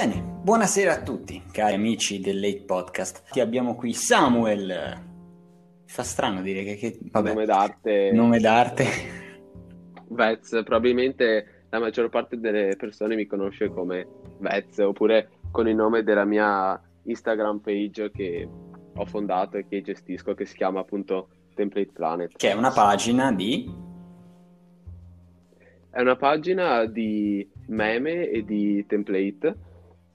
Bene, buonasera a tutti, cari amici del Late Podcast. Ti abbiamo qui Samuel. Fa strano dire che, che vabbè, nome d'arte. nome d'arte. Vez, probabilmente la maggior parte delle persone mi conosce come Vez oppure con il nome della mia Instagram page che ho fondato e che gestisco che si chiama appunto Template Planet. Che è una pagina di È una pagina di meme e di template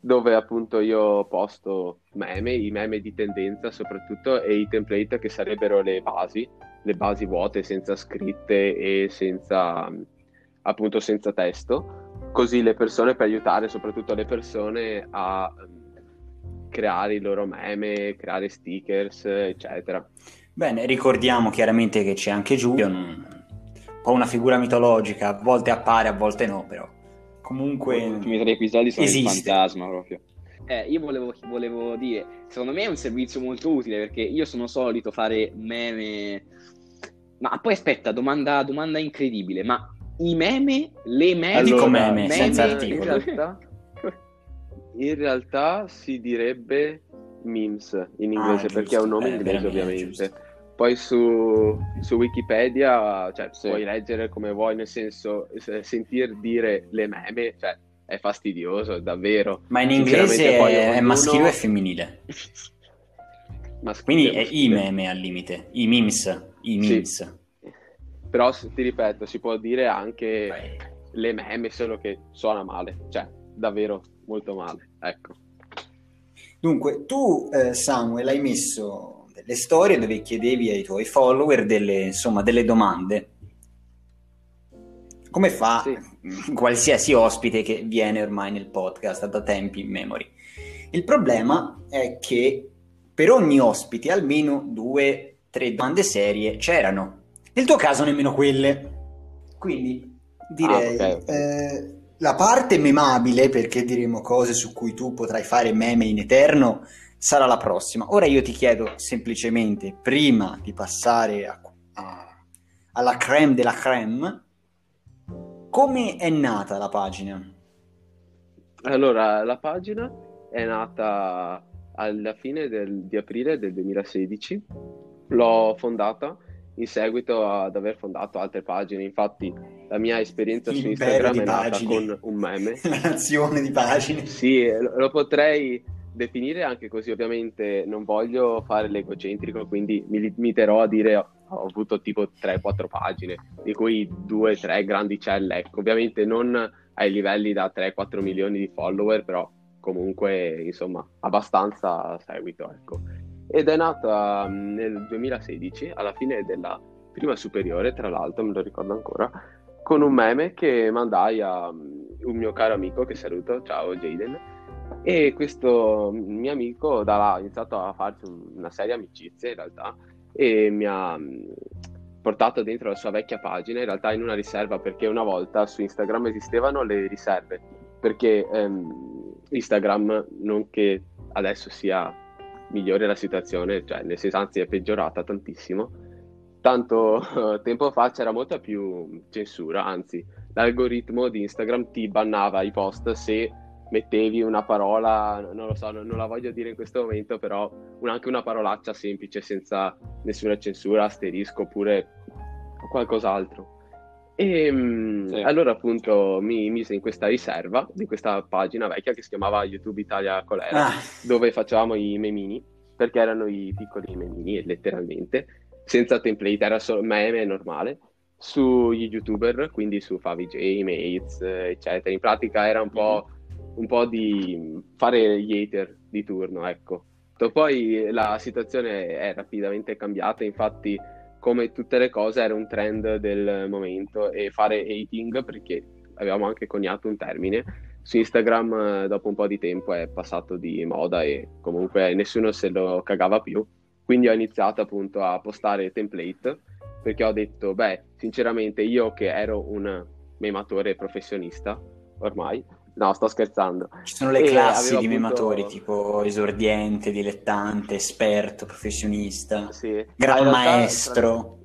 dove appunto io posto meme, i meme di tendenza soprattutto e i template che sarebbero le basi, le basi vuote senza scritte e senza appunto senza testo, così le persone per aiutare soprattutto le persone a ehm, creare i loro meme, creare stickers, eccetera. Bene, ricordiamo chiaramente che c'è anche Giulio, un po' una figura mitologica, a volte appare, a volte no, però comunque... I ultimi tre episodi sono esiste. il fantasma proprio. Eh, io volevo, volevo dire, secondo me è un servizio molto utile perché io sono solito fare meme. Ma poi aspetta, domanda, domanda incredibile, ma i meme, le meme, Dico meme, senza in articolo. realtà, in realtà si direbbe memes in inglese Ah, perché è un giusto, nome eh, inglese ovviamente. giusto. Poi su, su Wikipedia cioè, Sì. puoi leggere come vuoi, nel senso se- sentir dire le meme cioè, è fastidioso, davvero. Ma in inglese è, è ognuno- maschile o è femminile? Maschile, Quindi è maschile. i meme al limite, i memes, i Sì. memes. Però s- ti ripeto, si può dire anche le meme, solo che suona male, cioè davvero molto male, ecco. Dunque, tu eh, Samuel hai messo delle storie dove chiedevi ai tuoi follower delle, insomma, delle domande. Come fa Sì. qualsiasi ospite che viene ormai nel podcast da tempi in memory? Il problema è che per ogni ospite almeno due, tre domande serie c'erano. Nel tuo caso nemmeno quelle. Quindi direi Ah, ok, ok. eh, la parte memabile, perché diremo cose su cui tu potrai fare meme in eterno, sarà la prossima. Ora io ti chiedo semplicemente, prima di passare a- a- alla creme della creme, come è nata la pagina? Allora, la pagina è nata alla fine del- di aprile del 2016. L'ho fondata in seguito ad aver fondato altre pagine. Infatti, la mia esperienza su L'impero Instagram di è nata pagine. con un meme. La nazione di pagine. Sì, lo lo potrei definire anche così. Ovviamente non voglio fare l'egocentrico, quindi mi limiterò a dire ho avuto tipo 3-4 pagine, di cui 2-3 grandicelle. Ecco, ovviamente non ai livelli da 3-4 milioni di follower, però comunque, insomma, abbastanza seguito, ecco. Ed è nata mm, nel 2016, alla fine della prima superiore, tra l'altro, me lo ricordo ancora, con un meme che mandai a mm, un mio caro amico che saluto, ciao Jaden, e questo mio amico da là ha iniziato a farci un- una seria amicizia in realtà e mi ha mm, portato dentro la sua vecchia pagina, in realtà in una riserva, perché una volta su Instagram esistevano le riserve, perché ehm, Instagram non che adesso sia migliore la situazione, cioè nel senso anzi è peggiorata tantissimo, tanto tempo fa c'era molta più censura, anzi l'algoritmo di Instagram ti bannava i post se mettevi una parola, non lo so, non, non la voglio dire in questo momento, però un- anche una parolaccia semplice senza nessuna censura, asterisco oppure qualcos'altro. E mm, Sì. allora appunto mi mise in questa riserva di questa pagina vecchia che si chiamava YouTube Italia Colera Ah, dove facevamo i memini, perché erano i piccoli memini, letteralmente, senza template, era solo meme normale, sugli youtuber, quindi su Favij, Mates, eh, eccetera. In pratica era un po', un po' di fare gli hater di turno, ecco. Poi la situazione è rapidamente cambiata, infatti come tutte le cose era un trend del momento e fare hating, perché avevamo anche coniato un termine, su Instagram eh, dopo un po' di tempo è passato di moda e comunque nessuno se lo cagava più. Quindi ho iniziato appunto a postare template perché ho detto, beh, sinceramente io che ero un mematore professionista ormai, no, sto scherzando. ci sono le E classi di mematori, tipo esordiente, dilettante, esperto, professionista, Sì. Gran realtà, maestro.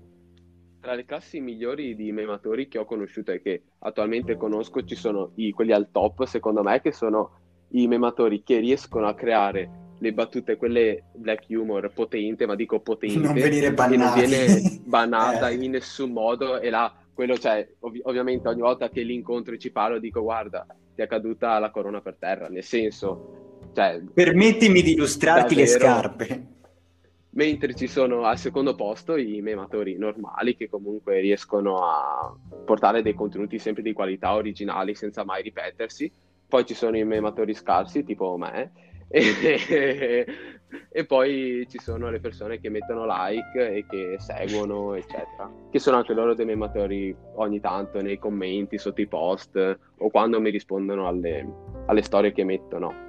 Tra le classi migliori di mematori che ho conosciuto e che attualmente conosco ci sono i- quelli al top, secondo me, che sono i mematori che riescono a creare le battute, quelle black humor potente, ma dico potente, Non venire che non bannati. viene bannata Eh. in nessun modo e là, quello cioè, ov- ovviamente ogni volta che li incontro e ci parlo dico guarda, ti è caduta la corona per terra, nel senso, cioè, Permettimi di illustrarti le Davvero? scarpe. mentre ci sono al secondo posto i mematori normali che comunque riescono a portare dei contenuti sempre di qualità originali senza mai ripetersi, poi ci sono i mematori scarsi tipo me e, e poi ci sono le persone che mettono like e che seguono eccetera, che sono anche loro dei mematori ogni tanto nei commenti sotto i post o quando mi rispondono alle, alle storie che mettono.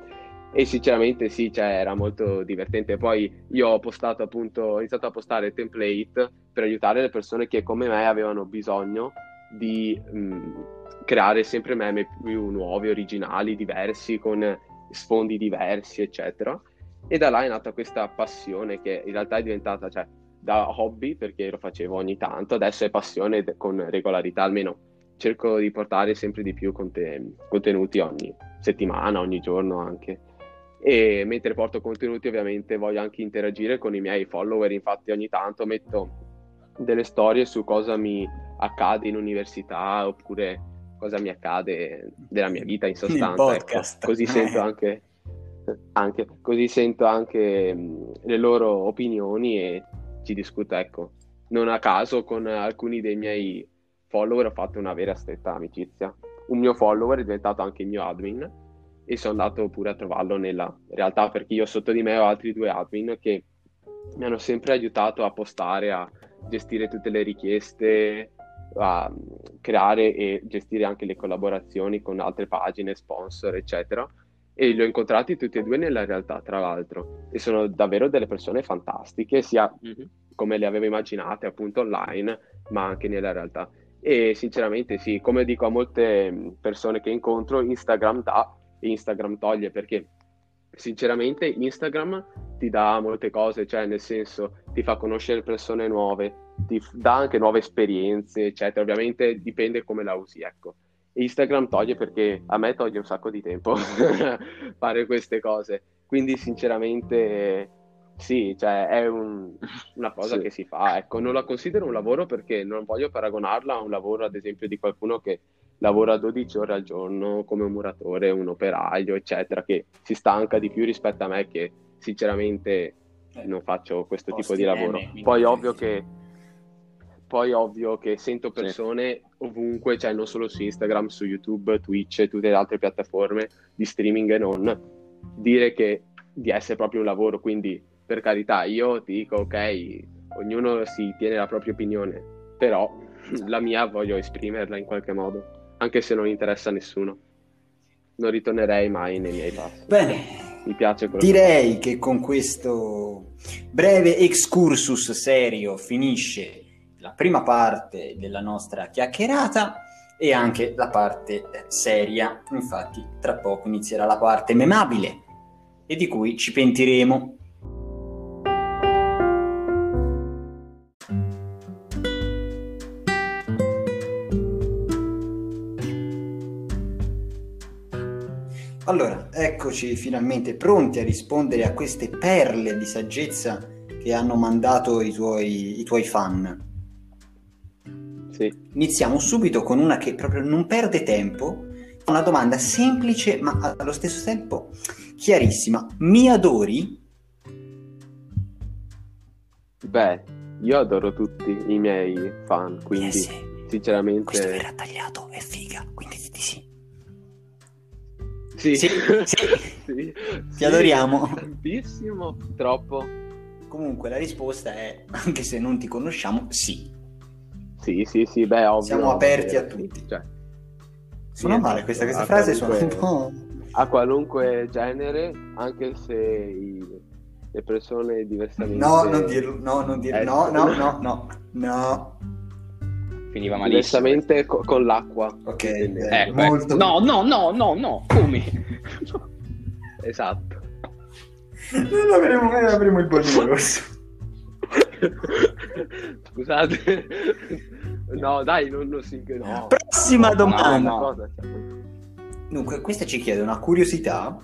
E sinceramente sì, cioè, era molto divertente. Poi io ho postato appunto, ho iniziato a postare template per aiutare le persone che come me avevano bisogno di mh, creare sempre meme più nuovi, originali, diversi, con sfondi diversi, eccetera. E da là è nata questa passione che in realtà è diventata, cioè, da hobby perché lo facevo ogni tanto, adesso è passione con regolarità, almeno cerco di portare sempre di più conte- contenuti ogni settimana, ogni giorno anche. E mentre porto contenuti, ovviamente voglio anche interagire con i miei follower. Infatti, ogni tanto metto delle storie su cosa mi accade in università oppure cosa mi accade della mia vita in sostanza. ecco. Così Eh. sento anche, anche- così sento anche mh, le loro opinioni e ci discuto. Ecco, non a caso con alcuni dei miei follower ho fatto una vera stretta amicizia. Un mio follower è diventato anche il mio admin e sono andato pure a trovarlo nella realtà perché io sotto di me ho altri due admin che mi hanno sempre aiutato a postare, a gestire tutte le richieste, a creare e gestire anche le collaborazioni con altre pagine, sponsor, eccetera. E li ho incontrati tutti e due nella realtà, tra l'altro, e sono davvero delle persone fantastiche, sia Mhm. come le avevo immaginate appunto online, ma anche nella realtà. E sinceramente sì, come dico a molte persone che incontro, Instagram dà e Instagram toglie perché sinceramente Instagram ti dà molte cose, cioè nel senso ti fa conoscere persone nuove, ti dà anche nuove esperienze, eccetera. Ovviamente dipende come la usi, ecco. Instagram toglie perché a me toglie un sacco di tempo fare queste cose. Quindi sinceramente sì, cioè è un- una cosa Sì. che si fa, ecco, non la considero un lavoro perché non voglio paragonarla a un lavoro, ad esempio, di qualcuno che lavora 12 ore al giorno come un muratore, un operaio, eccetera, che si stanca di più rispetto a me che sinceramente non faccio questo tipo di lavoro. quindi- Poi ovvio che poi ovvio che sento persone ovunque, cioè non solo su Instagram, su YouTube, Twitch e tutte le altre piattaforme di streaming e non, dire che di essere proprio un lavoro, quindi per carità, io ti dico ok, ognuno si tiene la propria opinione, però la mia voglio esprimerla in qualche modo, anche se non interessa a nessuno. Non ritornerei mai nei miei passi. Bene, Mi piace quello direi che con questo breve excursus serio finisce la prima parte della nostra chiacchierata e anche la parte seria. Infatti, tra poco inizierà la parte memabile e di cui ci pentiremo. Allora, eccoci finalmente pronti a rispondere a queste perle di saggezza che hanno mandato i tuoi, i tuoi fan. Sì. Iniziamo subito con una che proprio non perde tempo, una domanda semplice ma allo stesso tempo chiarissima. Mi adori? Beh, io adoro tutti i miei fan, quindi Yes. Questo sinceramente verrà tagliato, è figa, quindi di sì. Sì, Sì, sì. Sì, Ti adoriamo. Tantissimo, troppo. Comunque la risposta è, anche se non ti conosciamo, sì. Sì, sì, sì, beh, ovvio. Siamo aperti a tutti. Cioè, Suona sì, male questa, questa frase, suona un po'... A qualunque genere, anche se i- le persone diversamente... No, non dirlo, no, non dirlo, no, no, no, no, no. Finiva malissimo. Diversamente co- con l'acqua. Ok, eh, Ecco, molto- ecco. No, no, no, no, no, come? Esatto. Non avremo mai avremo il bollino rosso. Scusate. No, dai, non, non si... No. Prossima No, domanda. no. Cioè, Dunque, questa ci chiede una curiosità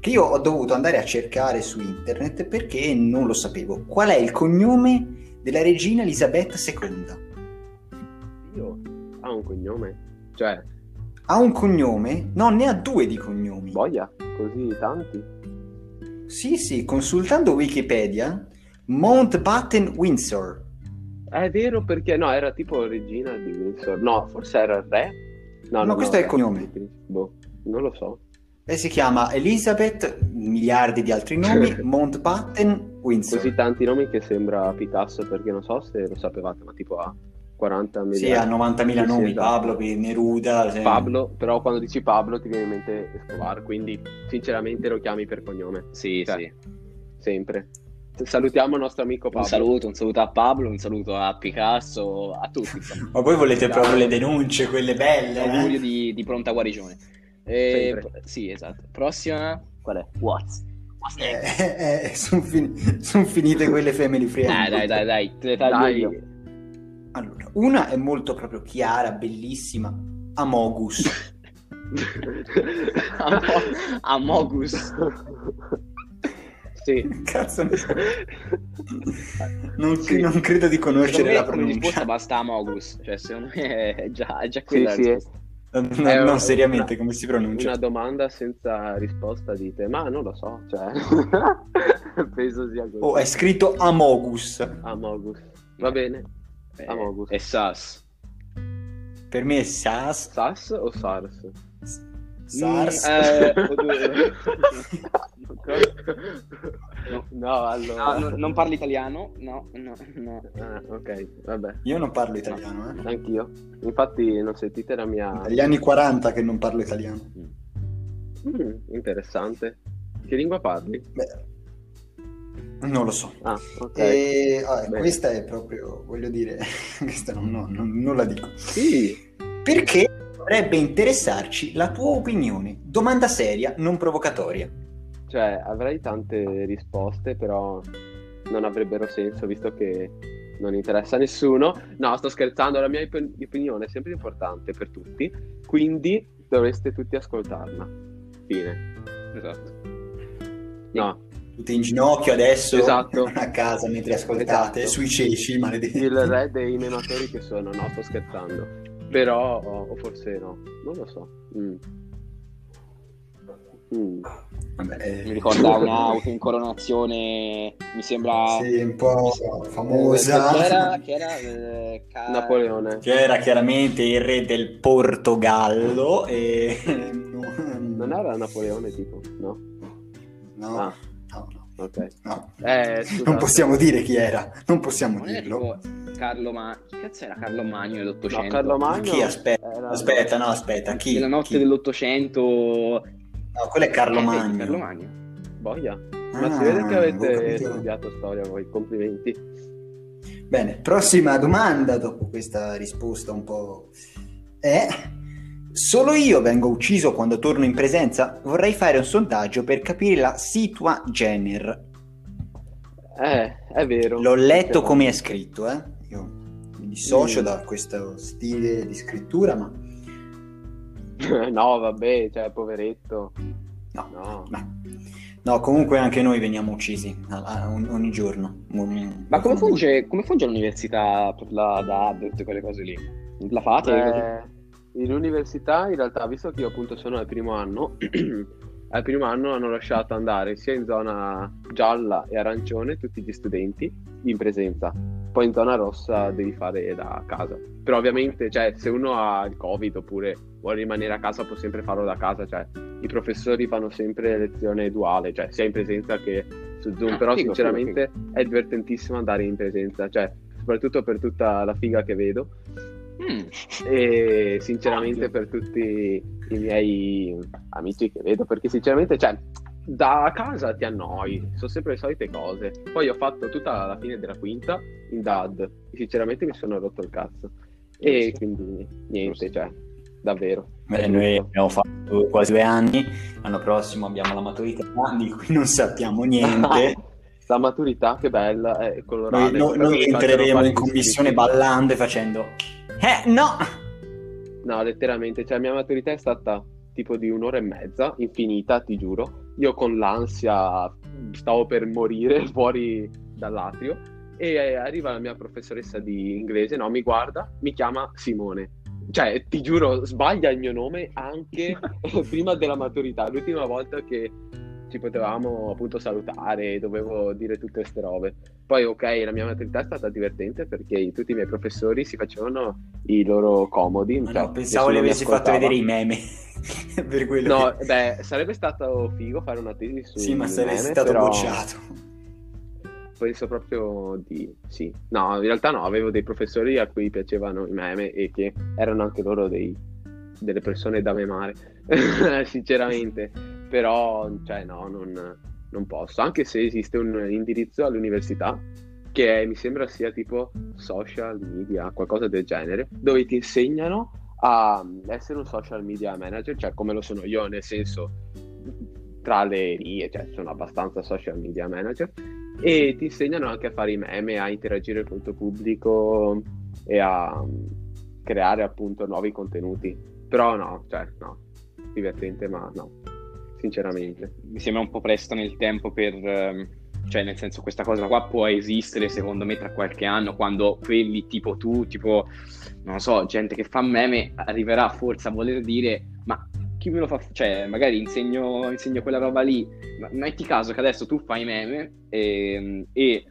che io ho dovuto andare a cercare su internet perché non lo sapevo. Qual è il cognome della regina Elisabetta II? Cognome, cioè, Ha un cognome? No, ne ha due di cognomi. boia, così tanti. Sì, sì, consultando Wikipedia, Mountbatten Windsor. È vero perché, no, era tipo regina di Windsor. No, forse era il re. No, No, questo è il cognome. Boh, non lo so. E si chiama Elizabeth, miliardi di altri nomi, Mountbatten Windsor. Così tanti nomi che sembra Picasso, perché non so se lo sapevate, ma tipo ha 40 miliardi. Sì, ha 90.000 Sì, sì, nomi, esatto. Pablo, Neruda. se- Pablo, però quando dici Pablo ti viene in mente Escobar, quindi sinceramente lo chiami per cognome, Sì, Cioè, sì. sempre. Salutiamo il nostro amico Un Pablo. saluto, un saluto a Pablo, un saluto a Picasso, a tutti. Ma voi volete proprio le denunce, quelle belle? eh? Augurio di, di pronta guarigione. Eh, sì, esatto. Prossima, qual è? What? What's next? Eh, sono finite quelle family friendly. Dai, dai, dai, dai, te le taglio Dai, io. Allora, una è molto proprio chiara, bellissima. Amogus. Amo- Amogus. sì. Cazzo so. Non, Sì. non credo di conoscere la come risposta pronuncia. basta Amogus. Cioè, secondo me è già, è già Sì, quella sì, risposta. Non, È non una- seriamente, come si pronuncia? una domanda senza risposta dite, ma non lo so, cioè penso sia così. Oh, è scritto Amogus. Amogus. Va bene. Eh, Amogus. È Sas. Per me è Sas. SAS o SARS? Sars. Mm, eh, no, no, allora. No, no, non parli italiano? No, no, no. Ah, ok, vabbè. Io non parlo italiano, eh. Anch'io. Infatti non sentite la mia... Dagli anni 40 che non parlo italiano. Mm, interessante. Che lingua parli? Beh, non lo so. Ah, ok. E, vabbè, questa è proprio, voglio dire, questa non, no, non- non la dico. Sì, Perché dovrebbe interessarci la tua opinione? Domanda seria, non provocatoria. cioè avrei tante risposte, però non avrebbero senso visto che non interessa a nessuno. No, sto scherzando, la mia op- opinione è sempre importante per tutti, quindi dovreste tutti ascoltarla. Fine. Esatto. No, Tutti in ginocchio adesso, Esatto. a casa mentre ascoltate, Esatto. sui ceci, maledetti. il re dei mematori che sono, no, sto scherzando. Però, o forse no, non lo so. Mm. Mm. Vabbè, eh, Mi ricorda un'incoronazione, mi sembra... Sì, un po' Eh, famosa. Che era? Che era eh, ca- Napoleone. Che era chiaramente il re del Portogallo e... Non era Napoleone tipo, no? No, Ah. No, no, Ok. no. Eh. Non possiamo dire chi era, non possiamo Non dirlo. Carlo Magno. Chi cazzo era Carlo Magno nell'Ottocento? No, Carlo Ma Magno. chi? Aspetta, era- aspetta, no, aspetta, chi? Nella notte Chi? dell'Ottocento. No, quello è Carlo Eh, Magno. Carlo Magno. Boia. Ma Ah, si vede che avete studiato storia voi, complimenti. Bene, prossima domanda dopo questa risposta un po'... È... Solo io vengo ucciso quando torno in presenza? Vorrei fare un sondaggio per capire la situa gener. Eh, è vero. L'ho letto Però- come è scritto, eh? Io mi dissocio Mm. da questo stile di scrittura, ma no, vabbè, cioè, poveretto. no. No. no. No, comunque anche noi veniamo uccisi a- a- ogni, giorno. Ma come funge, come funge l'università per la DAD tutte quelle cose lì? La fate? Eh, in università, in realtà, visto che io appunto sono al primo anno, al primo anno hanno lasciato andare sia in zona gialla e arancione tutti gli studenti in presenza, poi in zona rossa devi fare da casa. Però ovviamente, cioè, se uno ha il covid oppure vuole rimanere a casa può sempre farlo da casa, cioè i professori fanno sempre lezione duale, cioè sia in presenza che su Zoom, Ah, però figo, sinceramente è divertentissimo andare in presenza, cioè soprattutto per tutta la figa che vedo Mm. e sinceramente per tutti i miei amici che vedo perché sinceramente cioè da casa ti annoi sono sempre le solite cose poi ho fatto tutta la fine della quinta in DAD e sinceramente mi sono rotto il cazzo e Giusto. quindi niente cioè davvero Beh, noi abbiamo fatto quasi due anni, l'anno prossimo abbiamo la maturità, di cui non sappiamo niente. la maturità che bella è Noi, colorale noi- noi Mi facevano entreremo in commissione ballando e facendo Eh, no! No, letteralmente, cioè la mia maturità è stata tipo di un'ora e mezza, infinita, ti giuro, io con l'ansia stavo per morire fuori dall'atrio e eh, arriva la mia professoressa di inglese, no, mi guarda, mi chiama Simone. Cioè, ti giuro, sbaglia il mio nome anche prima della maturità. L'ultima volta che ci potevamo appunto salutare, dovevo dire tutte queste robe. Poi, ok, la mia maturità è stata divertente perché tutti i miei professori si facevano i loro comodi. Ma cioè, no, pensavo mi avessi fatto vedere i meme. per quello No, che- beh, sarebbe stato figo fare una tesi su Sì, ma meme, stato però bocciato. Penso proprio di sì. No, in realtà no, avevo dei professori a cui piacevano i meme e che erano anche loro dei- delle persone da memare, sinceramente. Però, cioè, no, non, non posso. Anche se esiste un indirizzo all'università che è- mi sembra sia tipo social media, qualcosa del genere, dove ti insegnano a essere un social media manager, cioè come lo sono io, nel senso tra le mie, cioè sono abbastanza social media manager e ti insegnano anche a fare i meme, a interagire con il tuo pubblico e a mm, creare appunto nuovi contenuti. Però no, cioè no, divertente ma no, sinceramente. mi sembra un po' presto nel tempo per... ehm, Cioè, nel senso, questa cosa qua può esistere, secondo me, tra qualche anno, quando quelli tipo tu, tipo, non so, gente che fa meme, arriverà forse a voler dire, ma chi me lo fa? Cioè, magari insegno, insegno quella roba lì. Ma metti caso che adesso tu fai meme e, e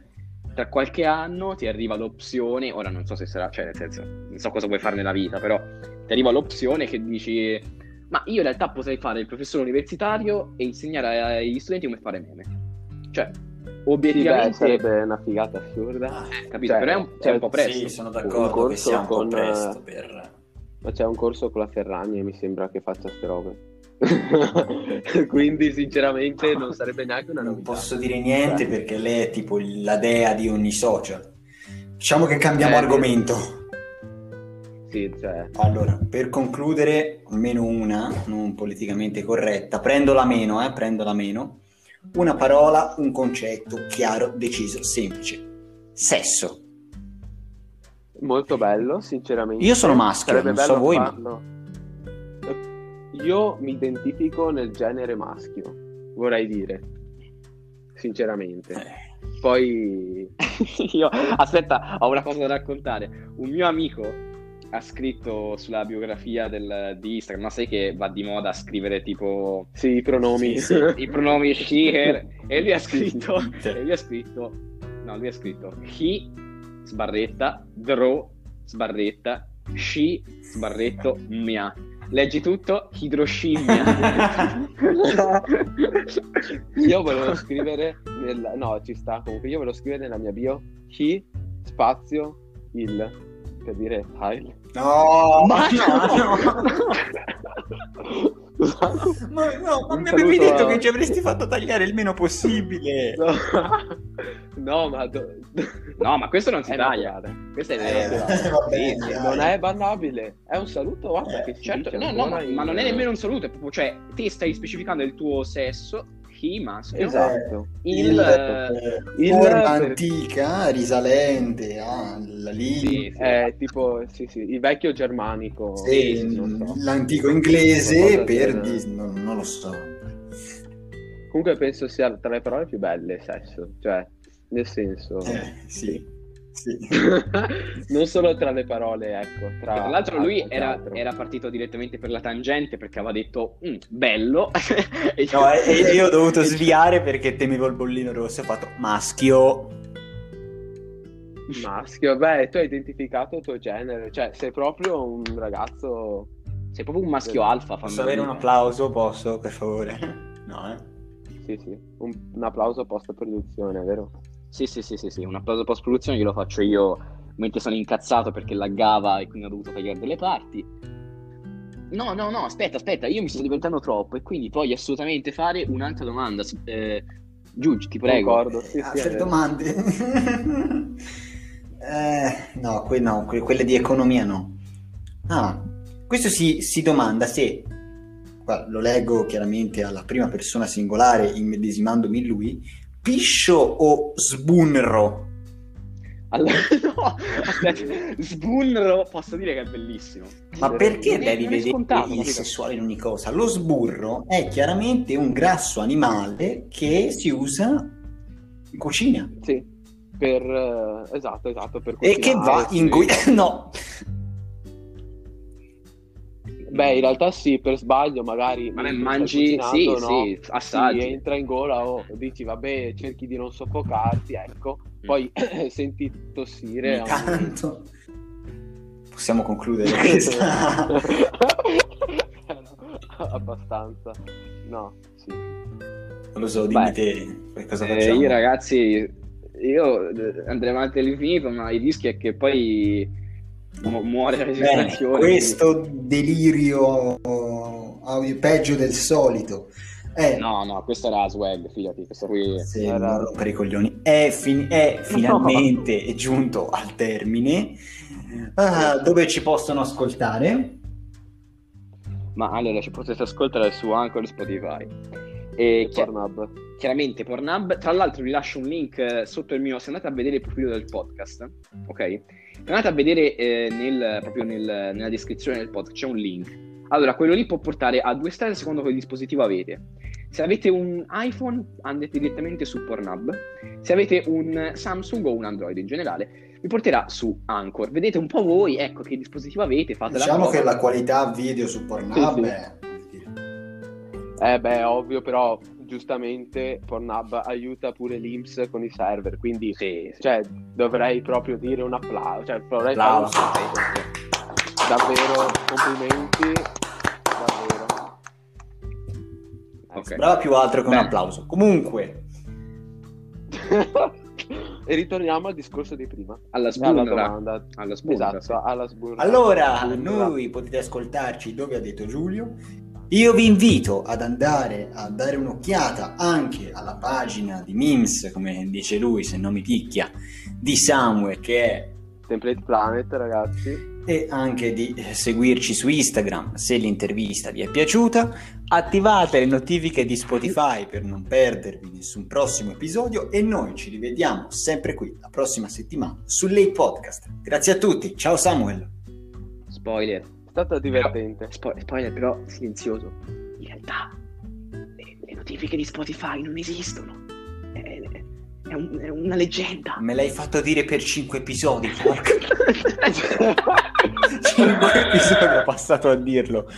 tra qualche anno ti arriva l'opzione, ora non so se sarà, cioè, nel senso, non so cosa vuoi fare nella vita, però ti arriva l'opzione che dici ma io in realtà potrei fare il professore universitario e insegnare agli studenti come fare meme. Cioè, Sì, beh, obiettivamente, sarebbe una figata assurda. Ah, capito? cioè, però è un, cioè, è un po' eh, presto. sì, sono Un d'accordo che corso sia un po' con, presto eh, per... Ma c'è un corso con la Ferragni e mi sembra che faccia ste robe. Quindi, sinceramente, non sarebbe neanche una Non novità. posso dire niente perché lei è tipo la dea di ogni social. Diciamo che cambiamo Eh, argomento. Sì, cioè, Allora, per concludere, almeno una, non politicamente corretta, prendo la meno, eh, prendo la meno. Una parola, un concetto chiaro, deciso, semplice. Sesso. molto bello, sinceramente. Io sono maschio, Sarebbe non so bello voi, ma- farlo. Io mi identifico nel genere maschio, vorrei dire. Sinceramente. Eh, Poi... Io, aspetta, ho una cosa da raccontare. Un mio amico ha scritto sulla biografia del- di Instagram, ma sai che va di moda scrivere tipo Sì, i pronomi. Sì, sì. i pronomi she, her, e lui ha scritto, e lui ha scritto, no, lui ha scritto he, sbarretta, draw, sbarretta, she, sbarretto, mia. Leggi tutto, idroscimmia. io volevo scrivere nel... no ci sta comunque io volevo scrivere nella mia bio he spazio il per dire file No, Ma no, no! Scusate. Ma, no, ma mi avevi detto a- che ci avresti fatto tagliare il meno possibile. no, no ma do- No, ma questo non si Eh, taglia. Questo è Eh, vabbè, Sì, non è bannabile è un saluto guarda Eh, che Certo, no, no, ma, in- ma non è nemmeno un saluto, è proprio, cioè, te stai specificando il tuo sesso, he, maschio, esatto il... Il- Il- forma per- antica, risalente alla lingua. sì, sì. è tipo sì sì il vecchio germanico so. l'antico inglese per dis- non, non lo so. comunque penso sia tra le parole più belle sesso cioè nel senso Eh, sì, sì. non solo tra le parole, ecco. Tra, Tra l'altro lui era, era partito direttamente per la tangente perché aveva detto "Mm, bello E No, e, e io ho dovuto sviare perché temevo il bollino rosso e ho fatto maschio. maschio. Beh, tu hai identificato il tuo genere, cioè sei proprio un ragazzo. Sei proprio un maschio alfa Posso fammi avere un applauso? Posso, per favore? No, eh? Sì, sì, un, un applauso post produzione, vero? Sì, sì, sì, sì, sì, un applauso post produzione glielo faccio io mentre sono incazzato perché laggava e quindi ho dovuto tagliare delle parti. No, no, no, aspetta, aspetta, io mi sto diventando troppo e quindi voglio assolutamente fare un'altra domanda. Eh, Giugi, ti prego. Concordo, sì, sì, è Altre vero. domande? Eh, no, que- no, que- quelle di economia no. Ah, questo si, si domanda se, qua lo leggo chiaramente alla prima persona singolare, immedesimandomi in lui, piscio o sbunro? Allora, no, aspetta, Sbunro posso dire che è bellissimo. Ma perché Non devi vedere scontato, il sessuale in ogni cosa? Lo sburro è chiaramente un grasso animale che si usa in cucina Sì, per... eh, esatto, esatto, per e che va in cucina. No, Beh, in realtà sì, per sbaglio magari... Ma mentre mangi, sì, no? sì, assaggi. Sì, entra in gola o dici vabbè cerchi di non soffocarti ecco poi senti tossire un- tanto. Possiamo concludere questa. abbastanza no sì Non lo so, dimmi Beh, te cosa Eh, facciamo. io ragazzi, io eh, andrei avanti all'infinito, ma il rischio è che poi mu- muore la registrazione. questo delirio audio peggio del solito. È, No, no, questo era swag, fidati, questo qui... se era- rompere i coglioni, è, fin- è finalmente giunto al termine. Ah, dove ci possono ascoltare? Ma allora ci potete ascoltare su Anchor Spotify. E chi- Pornhub chiaramente Pornhub, tra l'altro vi lascio un link eh, sotto il mio, se andate a vedere il profilo del podcast, ok? Se andate a vedere eh, nel- proprio nel- nella descrizione del podcast c'è un link. Allora, quello lì può portare a due strade secondo quale dispositivo avete. Se avete un iPhone andate direttamente su Pornhub, se avete un Samsung o un Android in generale vi porterà su Anchor. Vedete un po' voi, ecco che dispositivo avete, fate la Diciamo prova. che la qualità video su Pornhub Sì, sì. è... eh beh ovvio però giustamente Pornhub aiuta pure l'Inps con i server quindi Sì, sì. cioè dovrei proprio dire un applauso cioè vorrei fare un Applauso. davvero complimenti davvero Ok. Sembrava più altro che un Bene. applauso. Comunque, e ritorniamo al discorso di prima Alla alla domanda Alla sbunra, esatto alla sburra allora Sburra. noi potete ascoltarci dove ha detto Giulio. Io vi invito ad andare a dare un'occhiata anche alla pagina di Memes, come dice lui, se non mi picchia, di Samuel, che è Template Planet ragazzi e anche di eh, seguirci su Instagram se l'intervista vi è piaciuta. Attivate le notifiche di Spotify per non perdervi nessun prossimo episodio e noi ci rivediamo sempre qui la prossima settimana su Late Podcast. Grazie a tutti, ciao Samuel. Spoiler. È stato divertente Spo- spoiler però silenzioso. In realtà le, le notifiche di Spotify non esistono. È, è un- è una leggenda. Me l'hai fatto dire per 5 episodi, porca. 5 episodi ho passato a dirlo.